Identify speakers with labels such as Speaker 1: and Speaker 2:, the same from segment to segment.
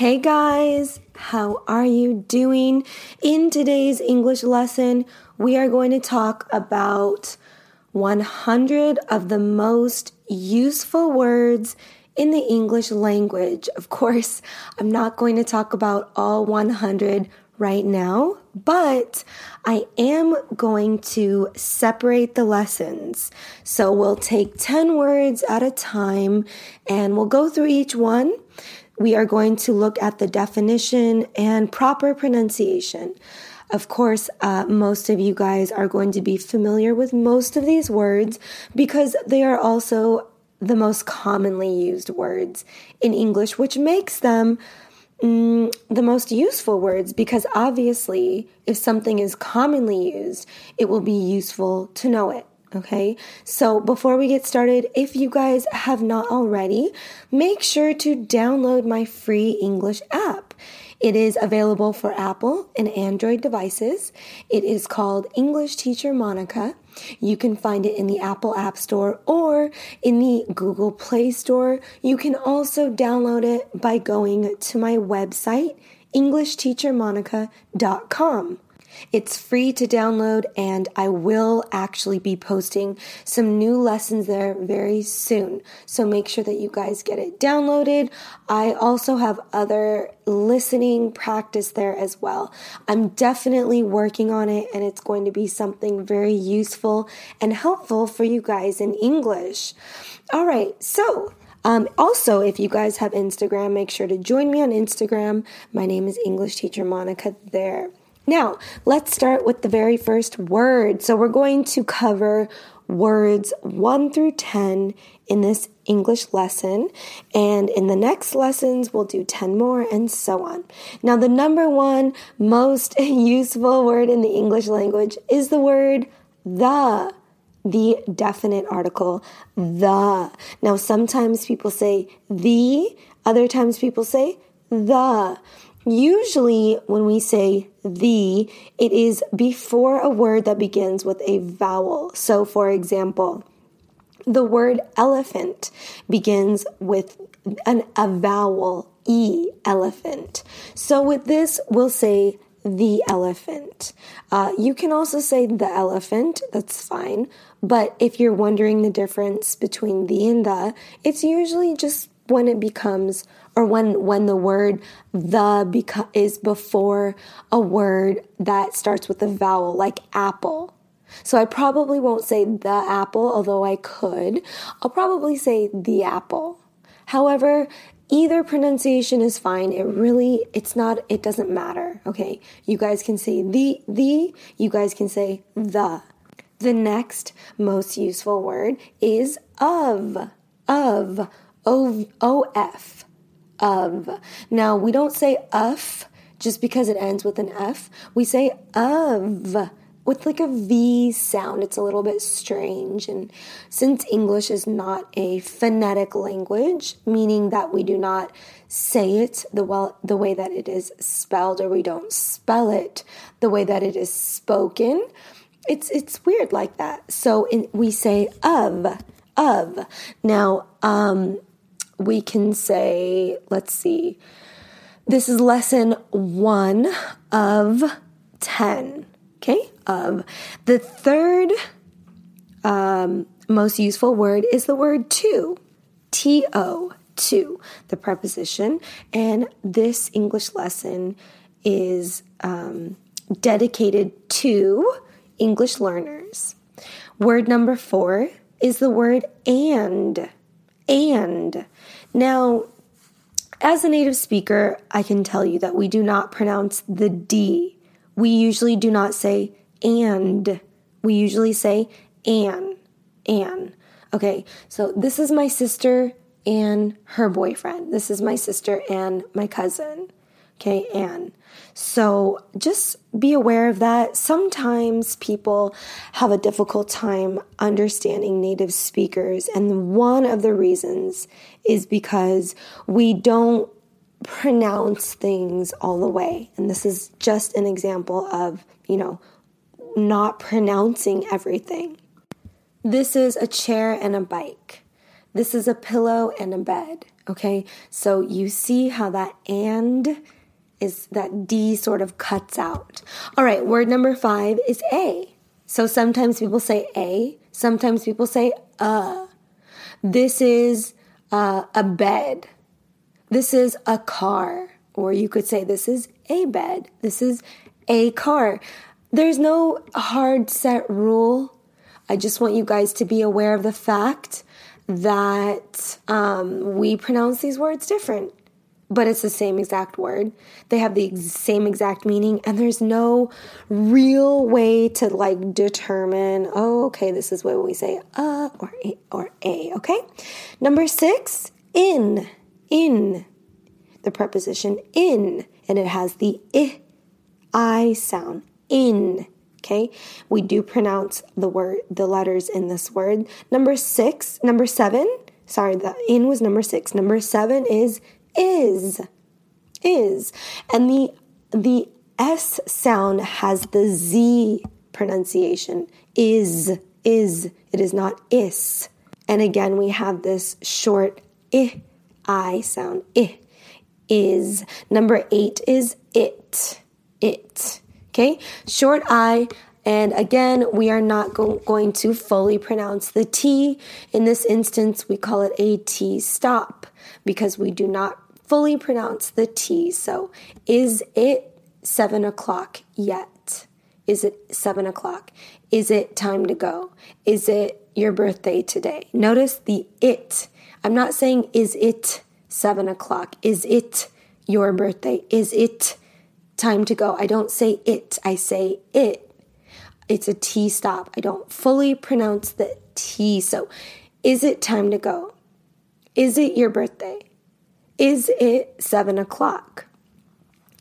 Speaker 1: Hey guys, how are you doing? In today's English lesson, we are going to talk about 100 of the most useful words in the English language. Of course, I'm not going to talk about all 100 right now, but I am going to separate the lessons. So we'll take 10 words at a time and we'll go through each one we are going to look at the definition and proper pronunciation. Of course, uh, most of you guys are going to be familiar with most of these words because they are also the most commonly used words in English, which makes them mm, the most useful words because obviously, if something is commonly used, it will be useful to know it. Okay, so before we get started, if you guys have not already, make sure to download my free English app. It is available for Apple and Android devices. It is called English Teacher Monica. You can find it in the Apple App Store or in the Google Play Store. You can also download it by going to my website, EnglishTeacherMonica.com. It's free to download, and I will actually be posting some new lessons there very soon. So make sure that you guys get it downloaded. I also have other listening practice there as well. I'm definitely working on it, and it's going to be something very useful and helpful for you guys in English. All right, so um, also, if you guys have Instagram, make sure to join me on Instagram. My name is English Teacher Monica there. Now, let's start with the very first word. So, we're going to cover words 1 through 10 in this English lesson. And in the next lessons, we'll do 10 more and so on. Now, the number one most useful word in the English language is the word the. The definite article, the. Now, sometimes people say the, other times people say the. Usually, when we say the, it is before a word that begins with a vowel. So, for example, the word elephant begins with an, a vowel, E, elephant. So, with this, we'll say the elephant. Uh, you can also say the elephant, that's fine. But if you're wondering the difference between the and the, it's usually just when it becomes or when when the word the is before a word that starts with a vowel like apple. So i probably won't say the apple although i could. I'll probably say the apple. However either pronunciation is fine. It really it's not it doesn't matter. Okay you guys can say the the you guys can say the. The next most useful word is of. Of O O F of. Now, we don't say of just because it ends with an F. We say of with like a V sound. It's a little bit strange. And since English is not a phonetic language, meaning that we do not say it the well the way that it is spelled or we don't spell it the way that it is spoken, it's it's weird like that. So in, we say of of. Now, um we can say, let's see, this is lesson one of 10. Okay, of the third um, most useful word is the word to, T O, to, the preposition. And this English lesson is um, dedicated to English learners. Word number four is the word and. And. Now, as a native speaker, I can tell you that we do not pronounce the D. We usually do not say and. We usually say an. An. Okay, so this is my sister and her boyfriend. This is my sister and my cousin. Okay, Anne. So just be aware of that. Sometimes people have a difficult time understanding native speakers, and one of the reasons is because we don't pronounce things all the way. And this is just an example of, you know, not pronouncing everything. This is a chair and a bike. This is a pillow and a bed. Okay, so you see how that and is that D sort of cuts out. All right, word number five is A. So sometimes people say A, sometimes people say uh. This is uh, a bed. This is a car. Or you could say this is a bed. This is a car. There's no hard set rule. I just want you guys to be aware of the fact that um, we pronounce these words different, but it's the same exact word. They have the same exact meaning, and there's no real way to like determine. Oh, okay, this is what we say, uh or a, or a. Okay, number six, in, in, the preposition in, and it has the i, i sound. In, Okay, we do pronounce the word, the letters in this word. Number six, number seven, sorry, the in was number six. Number seven is is, is. And the, the S sound has the Z pronunciation. Is, is. It is not is. And again, we have this short I, I sound. I, is. Number eight is it, it. Okay, short I. And again, we are not go- going to fully pronounce the T. In this instance, we call it a T stop because we do not fully pronounce the T. So, is it seven o'clock yet? Is it seven o'clock? Is it time to go? Is it your birthday today? Notice the it. I'm not saying, is it seven o'clock? Is it your birthday? Is it time to go. I don't say it, I say it. It's a T stop. I don't fully pronounce the T. So, is it time to go? Is it your birthday? Is it seven o'clock?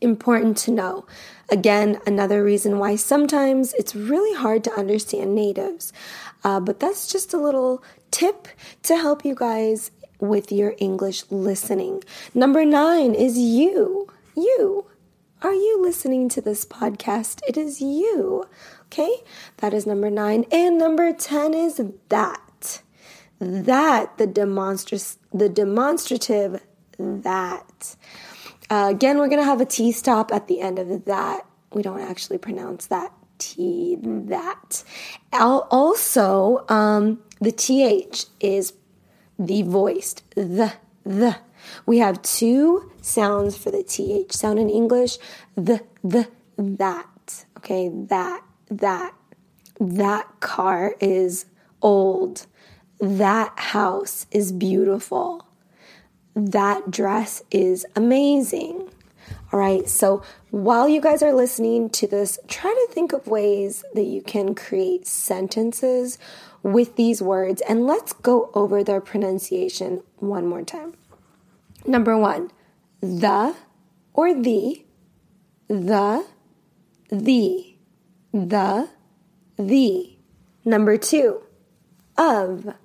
Speaker 1: Important to know. Again, another reason why sometimes it's really hard to understand natives. Uh, but that's just a little tip to help you guys with your English listening. Number nine is you. You. Are you listening to this podcast? It is you. Okay, that is number nine. And number 10 is that. That, the, demonstra- the demonstrative that. Uh, again, we're going to have a T stop at the end of that. We don't actually pronounce that T, that. Also, um, the TH is the voiced, the, the. We have two sounds for the TH sound in English the, the, that. Okay, that, that. That car is old. That house is beautiful. That dress is amazing. All right, so while you guys are listening to this, try to think of ways that you can create sentences with these words and let's go over their pronunciation one more time. Number one, the or the, the, the, the, the. Number to, of,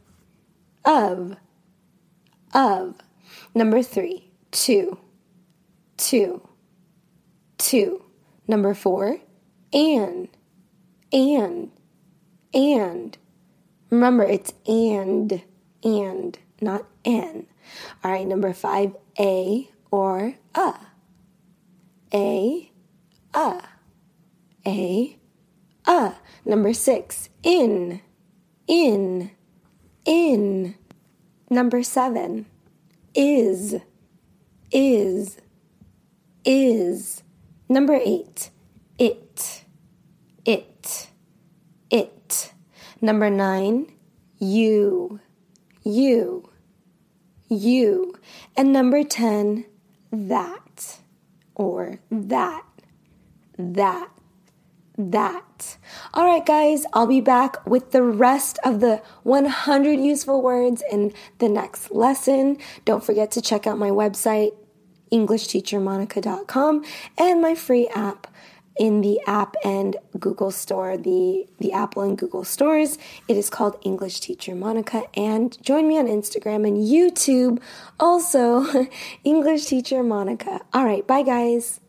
Speaker 1: of, of. Number three, to, to, two. Number four, and, and, and. Remember, it's and, and, not n. All right, number five, a or a. A, a. A, a. Number six, in, in, in. Number seven, is, is, is. Number eight, it, it, it. Number nine, you, you you. And number 10, that or that, that, that. All right, guys, I'll be back with the rest of the 100 useful words in the next lesson. Don't forget to check out my website, EnglishTeacherMonica.com, and my free app in the app and Google Store, the, the Apple and Google stores. It is called English Teacher Monica. And join me on Instagram and YouTube, also English Teacher Monica. All right, bye guys.